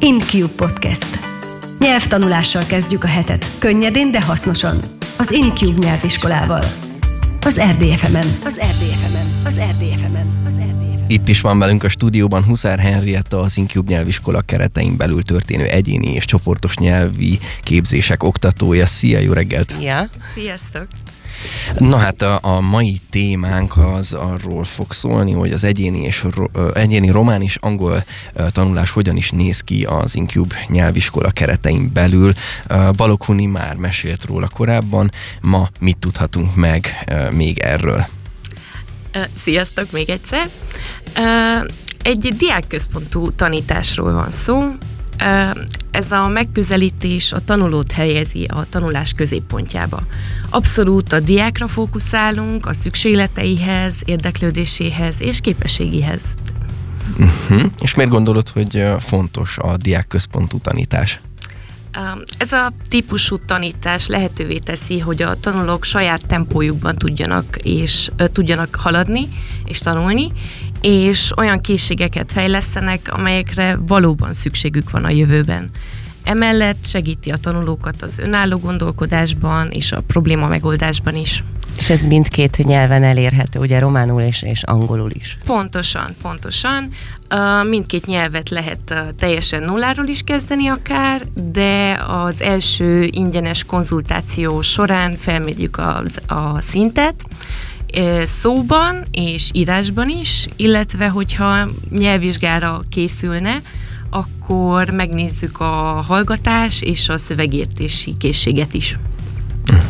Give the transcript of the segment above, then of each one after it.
InCube Podcast. Nyelvtanulással kezdjük a hetet, könnyedén, de hasznosan. Az InCube nyelviskolával. Az RDFM-en. Az RDFM-en. Az RDFM-en. Az RDFM-en. Itt is van velünk a stúdióban Huszár Henrietta, az InCube nyelviskola keretein belül történő egyéni és csoportos nyelvi képzések oktatója. Szia, jó reggelt! Szia! Sziasztok! Na hát a, a mai témánk az arról fog szólni, hogy az egyéni, és ro, egyéni román és angol tanulás hogyan is néz ki az Incube nyelviskola keretein belül. Balokhuni már mesélt róla korábban, ma mit tudhatunk meg még erről? Sziasztok még egyszer! Egy diákközpontú tanításról van szó, ez a megközelítés a tanulót helyezi a tanulás középpontjába. Abszolút a diákra fókuszálunk, a szükségleteihez, érdeklődéséhez és képességéhez. Uh-huh. És miért gondolod, hogy fontos a diák központú tanítás? Ez a típusú tanítás lehetővé teszi, hogy a tanulók saját tempójukban tudjanak és tudjanak haladni és tanulni, és olyan készségeket fejlesztenek, amelyekre valóban szükségük van a jövőben. Emellett segíti a tanulókat az önálló gondolkodásban és a probléma megoldásban is. És ez mindkét nyelven elérhető, ugye románul és, és angolul is. Pontosan, pontosan. Uh, mindkét nyelvet lehet uh, teljesen nulláról is kezdeni akár, de az első ingyenes konzultáció során felmérjük a, a szintet, szóban és írásban is, illetve hogyha nyelvvizsgára készülne, akkor megnézzük a hallgatás és a szövegértési készséget is.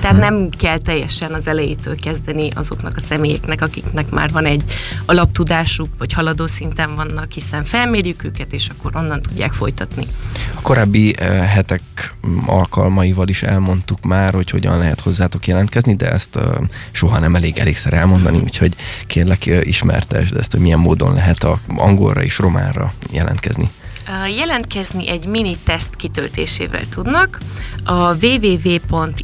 Tehát nem kell teljesen az elejétől kezdeni azoknak a személyeknek, akiknek már van egy alaptudásuk, vagy haladó szinten vannak, hiszen felmérjük őket, és akkor onnan tudják folytatni. A korábbi uh, hetek alkalmaival is elmondtuk már, hogy hogyan lehet hozzátok jelentkezni, de ezt uh, soha nem elég elégszer elmondani, úgyhogy kérlek uh, ismertesd ezt, hogy milyen módon lehet a angolra és románra jelentkezni. Jelentkezni egy mini teszt kitöltésével tudnak. A www.incube.ro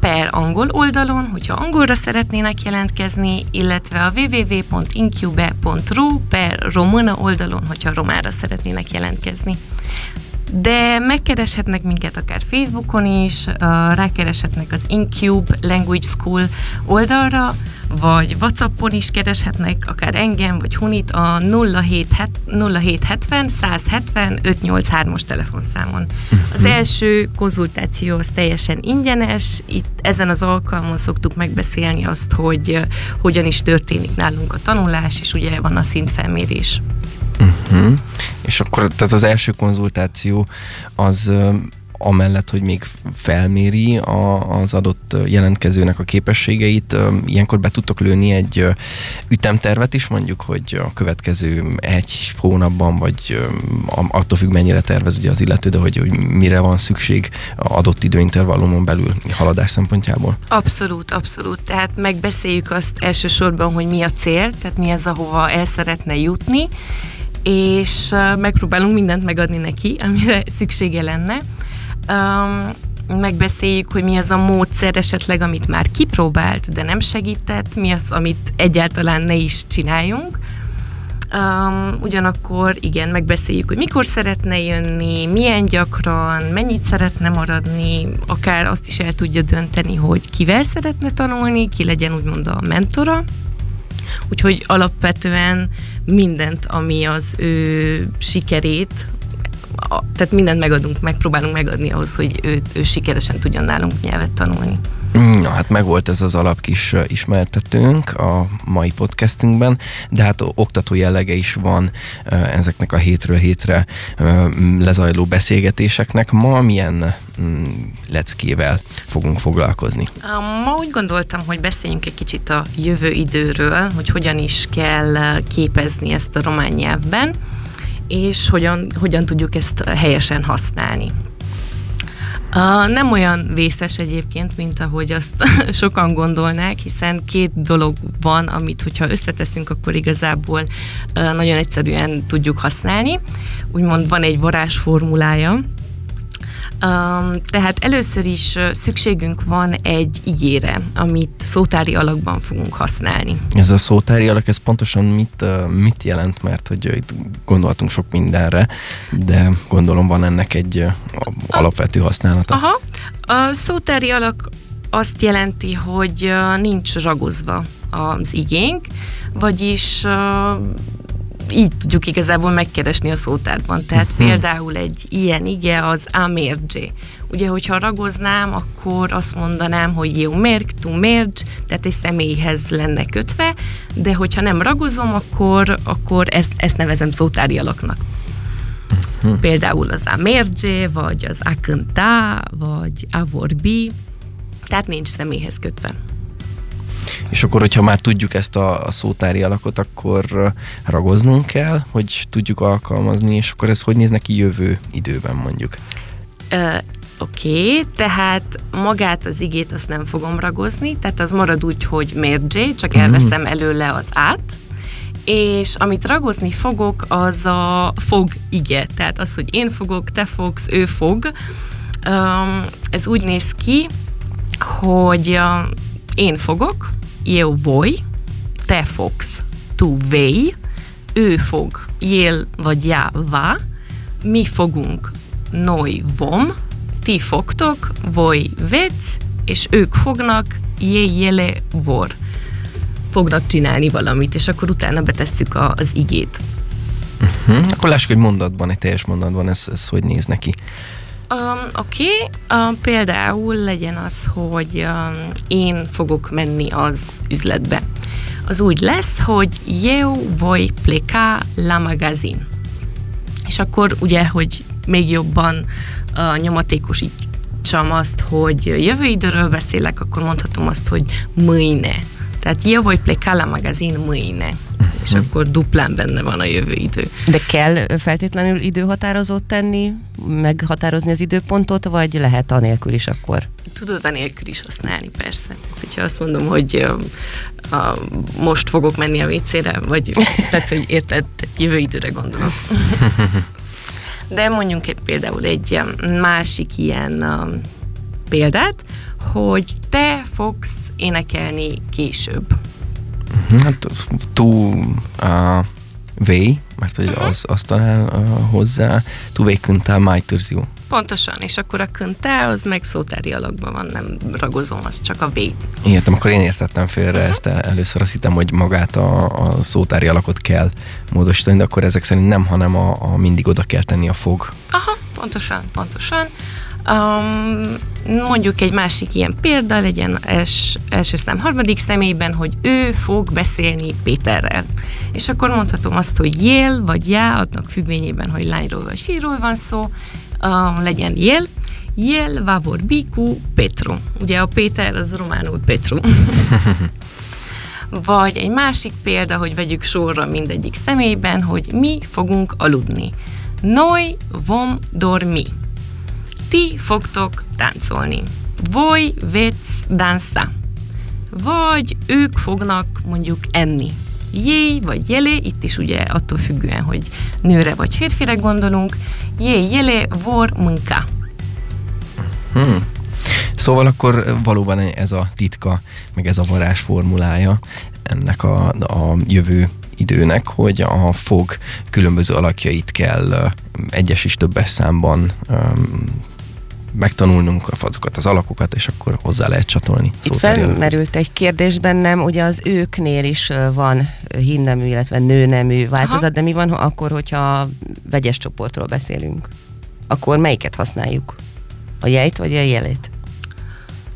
per angol oldalon, hogyha angolra szeretnének jelentkezni, illetve a www.incube.ro per romana oldalon, hogyha romára szeretnének jelentkezni de megkereshetnek minket akár Facebookon is, rákereshetnek az Incube Language School oldalra, vagy Whatsappon is kereshetnek, akár engem, vagy Hunit a 0770 170 583-os telefonszámon. Az mhm. első konzultáció az teljesen ingyenes, itt ezen az alkalmon szoktuk megbeszélni azt, hogy hogyan is történik nálunk a tanulás, és ugye van a szintfelmérés. Uh-huh. És akkor tehát az első konzultáció az amellett, hogy még felméri a, az adott jelentkezőnek a képességeit, ilyenkor be tudtok lőni egy ütemtervet is, mondjuk, hogy a következő egy hónapban, vagy attól függ, mennyire tervez ugye az illető, de hogy, hogy mire van szükség adott időintervallumon belül haladás szempontjából? Abszolút, abszolút. Tehát megbeszéljük azt elsősorban, hogy mi a cél, tehát mi az, ahova el szeretne jutni, és megpróbálunk mindent megadni neki, amire szüksége lenne. Megbeszéljük, hogy mi az a módszer esetleg, amit már kipróbált, de nem segített, mi az, amit egyáltalán ne is csináljunk. Um, ugyanakkor igen, megbeszéljük, hogy mikor szeretne jönni, milyen gyakran, mennyit szeretne maradni, akár azt is el tudja dönteni, hogy kivel szeretne tanulni, ki legyen úgymond a mentora. Úgyhogy alapvetően mindent, ami az ő sikerét, a, tehát mindent megadunk, megpróbálunk megadni ahhoz, hogy ő, ő sikeresen tudjon nálunk nyelvet tanulni. Na hát megvolt ez az alap kis ismertetőnk a mai podcastünkben, de hát oktató jellege is van ezeknek a hétről hétre lezajló beszélgetéseknek. Ma milyen mm, leckével fogunk foglalkozni? Ma úgy gondoltam, hogy beszéljünk egy kicsit a jövő időről, hogy hogyan is kell képezni ezt a román nyelvben, és hogyan, hogyan tudjuk ezt helyesen használni. Uh, nem olyan vészes egyébként, mint ahogy azt sokan gondolnák, hiszen két dolog van, amit hogyha összeteszünk, akkor igazából nagyon egyszerűen tudjuk használni. Úgymond van egy varázsformulája, Um, tehát először is szükségünk van egy igére, amit szótári alakban fogunk használni. Ez a szótári alak, ez pontosan mit, mit jelent, mert hogy itt gondoltunk sok mindenre, de gondolom van ennek egy alapvető használata. Aha, a szótári alak azt jelenti, hogy nincs ragozva az igénk, vagyis így tudjuk igazából megkeresni a szótárban. Tehát hmm. például egy ilyen ige az amerge. Ugye, hogyha ragoznám, akkor azt mondanám, hogy jó merg, tu merg, tehát egy személyhez lenne kötve, de hogyha nem ragozom, akkor, akkor ezt, ezt nevezem szótári alaknak. Hmm. Például az amerge, vagy az akanta, vagy avorbi, tehát nincs személyhez kötve. És akkor, hogyha már tudjuk ezt a, a szótári alakot, akkor ragoznunk kell, hogy tudjuk alkalmazni, és akkor ez hogy néz neki jövő időben mondjuk? Uh, Oké, okay, tehát magát az igét azt nem fogom ragozni, tehát az marad úgy, hogy mérdzsé, csak mm. elveszem előle az át, és amit ragozni fogok, az a fog ige, tehát az, hogy én fogok, te fogsz, ő fog. Um, ez úgy néz ki, hogy uh, én fogok, eu voi, te fogsz, tu vei, ő fog, jel vagy já vá, mi fogunk, noi vom, ti fogtok, voi vec, és ők fognak, je jele vor. Fognak csinálni valamit, és akkor utána betesszük a, az igét. Uh-huh. Akkor lássuk egy mondatban, egy teljes mondatban, ez, ez hogy néz neki. Um, Oké, okay. uh, például legyen az, hogy um, én fogok menni az üzletbe. Az úgy lesz, hogy eu voi pleca la magazin. És akkor ugye, hogy még jobban uh, nyomatékosítsam azt, hogy jövő időről beszélek, akkor mondhatom azt, hogy mâine. Tehát eu voi pleca la magazin mâine és hm. akkor duplán benne van a jövő idő. De kell feltétlenül időhatározót tenni, meghatározni az időpontot, vagy lehet anélkül is akkor? Tudod anélkül is használni, persze. Tehát, hogyha azt mondom, hogy a, a, most fogok menni a WC-re, vagy tehát, hogy érted, tehát jövő időre gondolok. De mondjunk egy, például egy másik ilyen um, példát, hogy te fogsz énekelni később. Hát tú a V, mert hogy uh-huh. az, az talál uh, hozzá, tú V küntál májtörzió. Pontosan, és akkor a küntá az meg szótári alakban van, nem ragozom, az csak a V-t. Értem, akkor én értettem félre uh-huh. ezt el, először, azt hittem, hogy magát a, a szótári alakot kell módosítani, de akkor ezek szerint nem, hanem a, a mindig oda kell tenni a fog. Aha, pontosan, pontosan. Um, mondjuk egy másik ilyen példa legyen els, első szám harmadik személyben, hogy ő fog beszélni Péterrel. És akkor mondhatom azt, hogy jél vagy já, adnak függvényében, hogy lányról vagy fiúról van szó, uh, legyen jél, Jel vavor biku Petru. Ugye a Péter az románul Petru. Vagy egy másik példa, hogy vegyük sorra mindegyik személyben, hogy mi fogunk aludni. Noi vom dormi ti fogtok táncolni. Voi vec dansa. Vagy ők fognak mondjuk enni. Jé vagy jelé, itt is ugye attól függően, hogy nőre vagy férfire gondolunk. Jé, jelé, vor, munka. Hmm. Szóval akkor valóban ez a titka, meg ez a varázs formulája ennek a, a jövő időnek, hogy a fog különböző alakjait kell egyes is többes számban megtanulnunk azokat az alakokat, és akkor hozzá lehet csatolni. Itt felmerült egy kérdés bennem, ugye az őknél is van hímnemű, illetve nőnemű változat, Aha. de mi van akkor, hogyha vegyes csoportról beszélünk? Akkor melyiket használjuk? A jejt vagy a jelét?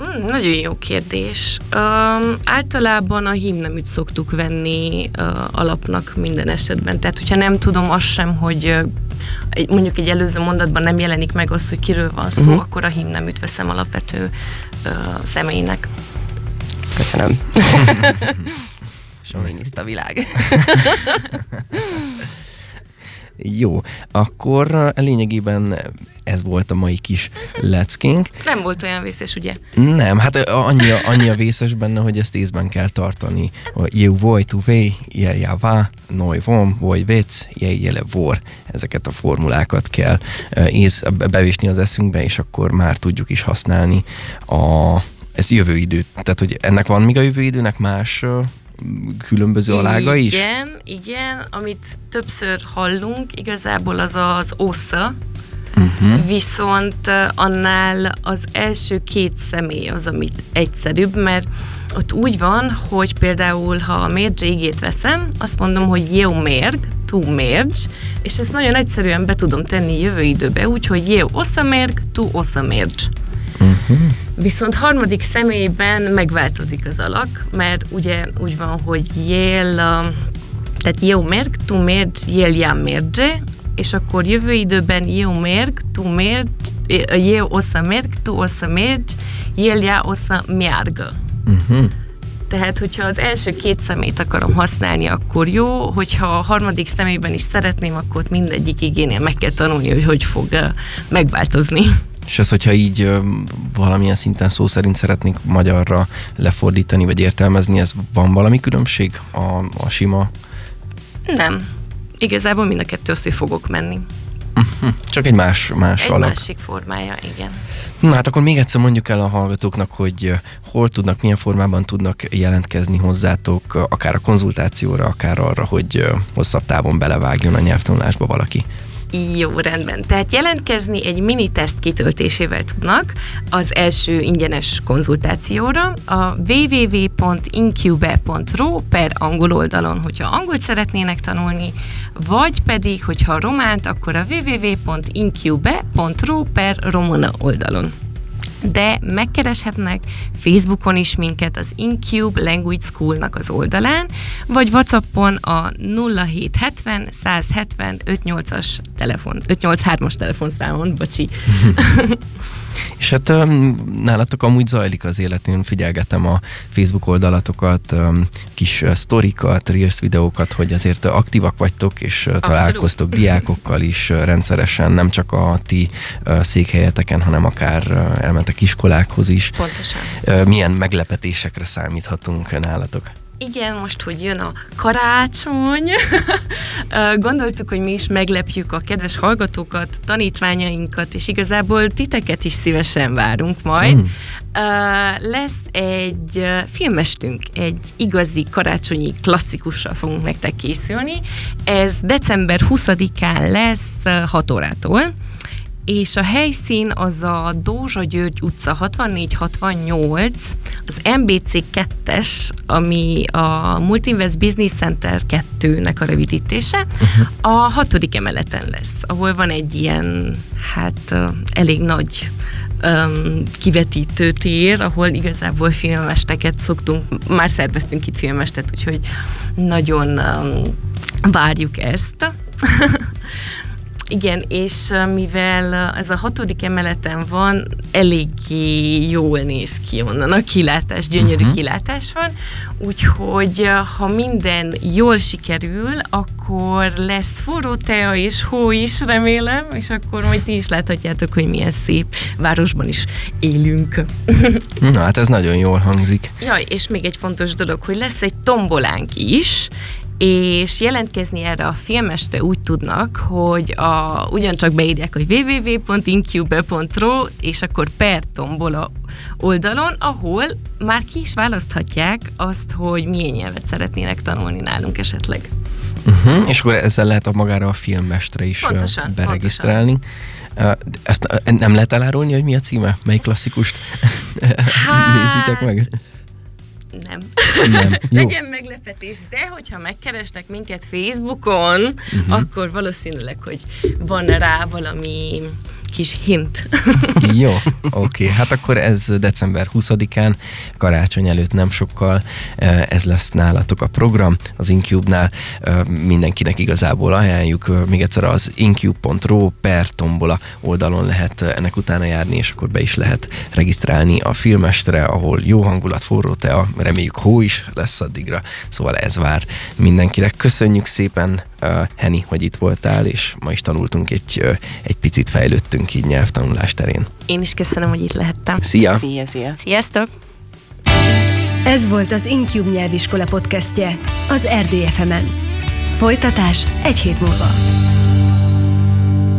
Hmm, nagyon jó kérdés. Um, általában a hímneműt szoktuk venni uh, alapnak minden esetben. Tehát, hogyha nem tudom azt sem, hogy uh, egy, mondjuk egy előző mondatban nem jelenik meg az, hogy kiről van szó, uh-huh. akkor a hímneműt veszem alapvető uh, személynek. Köszönöm. Soviniszta világ. Jó, akkor lényegében ez volt a mai kis leckénk. Nem volt olyan vészes, ugye? Nem, hát annyi, annyi a vészes benne, hogy ezt észben kell tartani. Jó voi, tu vej, jel já vá, noi vom, vagy vec, jel jele vor. Ezeket a formulákat kell ész, bevésni az eszünkbe, és akkor már tudjuk is használni a ez jövő idő. Tehát, hogy ennek van még a jövő időnek más különböző alága is? Igen, igen. Amit többször hallunk, igazából az az osza, Uh-huh. Viszont annál az első két személy az, amit egyszerűbb, mert ott úgy van, hogy például, ha a mérge igét veszem, azt mondom, hogy jó mérg, tú mérg, és ezt nagyon egyszerűen be tudom tenni jövő időbe, úgyhogy jó osza mérg, tú osza mérg. Uh-huh. Viszont harmadik személyben megváltozik az alak, mert ugye úgy van, hogy jél, tehát jó mérg, tú mérg, jél já mérge, és akkor jövő időben jó mérg, tú mérg, jó osza mérg, tú osza mérg, jél já osza mérg. Uh-huh. Tehát, hogyha az első két szemét akarom használni, akkor jó, hogyha a harmadik személyben is szeretném, akkor mindegyik igénél meg kell tanulni, hogy hogy fog megváltozni. És ez, hogyha így valamilyen szinten szó szerint szeretnénk magyarra lefordítani, vagy értelmezni, ez van valami különbség a, a sima? Nem. Igazából mind a kettő hogy fogok menni. Csak egy más, más egy alak. másik formája, igen. Na hát akkor még egyszer mondjuk el a hallgatóknak, hogy hol tudnak, milyen formában tudnak jelentkezni hozzátok, akár a konzultációra, akár arra, hogy hosszabb távon belevágjon a nyelvtanulásba valaki. Jó, rendben. Tehát jelentkezni egy mini teszt kitöltésével tudnak az első ingyenes konzultációra a www.incube.ro per angol oldalon, hogyha angolt szeretnének tanulni, vagy pedig, hogyha románt, akkor a www.incube.ro per romana oldalon de megkereshetnek Facebookon is minket az Incube Language School-nak az oldalán, vagy Whatsappon a 0770 170 58-as telefon, 583-as telefonszámon, bocsi. És hát um, nálatok amúgy zajlik az élet, én figyelgetem a Facebook oldalatokat, um, kis uh, sztorikat, reels videókat, hogy azért aktívak vagytok, és uh, találkoztok diákokkal is uh, rendszeresen, nem csak a ti uh, székhelyeteken, hanem akár uh, elmentek iskolákhoz is. Pontosan. Uh, milyen meglepetésekre számíthatunk nálatok? Igen, most, hogy jön a karácsony, gondoltuk, hogy mi is meglepjük a kedves hallgatókat, tanítványainkat, és igazából titeket is szívesen várunk majd. Mm. Lesz egy filmestünk, egy igazi karácsonyi klasszikussal fogunk nektek készülni. Ez december 20-án lesz 6 órától és a helyszín az a Dózsa György utca 6468, az MBC 2-es, ami a Multinvest Business Center 2-nek a rövidítése, uh-huh. a hatodik emeleten lesz, ahol van egy ilyen, hát elég nagy um, kivetítő tér, ahol igazából filmesteket szoktunk, már szerveztünk itt filmestet, úgyhogy nagyon um, várjuk ezt. Igen, és mivel ez a hatodik emeleten van, eléggé jól néz ki onnan a kilátás, gyönyörű uh-huh. kilátás van, úgyhogy ha minden jól sikerül, akkor lesz forró tea és hó is, remélem, és akkor majd ti is láthatjátok, hogy milyen szép városban is élünk. Na hát ez nagyon jól hangzik. Jaj, és még egy fontos dolog, hogy lesz egy tombolánk is, és jelentkezni erre a filmestre úgy tudnak, hogy a, ugyancsak beírják, hogy www.incube.ro, és akkor per tombola oldalon, ahol már ki is választhatják azt, hogy milyen nyelvet szeretnének tanulni nálunk esetleg. Uh-huh, és akkor ezzel lehet a magára a filmestre is pontosan, beregisztrálni. Pontosan. Ezt nem lehet elárulni, hogy mi a címe? Melyik klasszikust hát, nézitek meg? Nem. nem. Legyen meglepetés, de hogyha megkeresnek minket Facebookon, uh-huh. akkor valószínűleg, hogy van rá valami kis hint. Jó, oké. Okay. Hát akkor ez december 20-án, karácsony előtt nem sokkal, eh, ez lesz nálatok a program az Incube-nál. Eh, mindenkinek igazából ajánljuk. Eh, még egyszer az incube.ro per tombola oldalon lehet ennek utána járni, és akkor be is lehet regisztrálni a filmestre, ahol jó hangulat, forró tea, reméljük hó is lesz addigra. Szóval ez vár mindenkinek. Köszönjük szépen Henny, hogy itt voltál, és ma is tanultunk egy, egy picit fejlődtünk így nyelvtanulás terén. Én is köszönöm, hogy itt lehettem. Szia! Szia, szia! Sziasztok! Ez volt az Incube nyelviskola podcastje az RDFM-en. Folytatás egy hét múlva.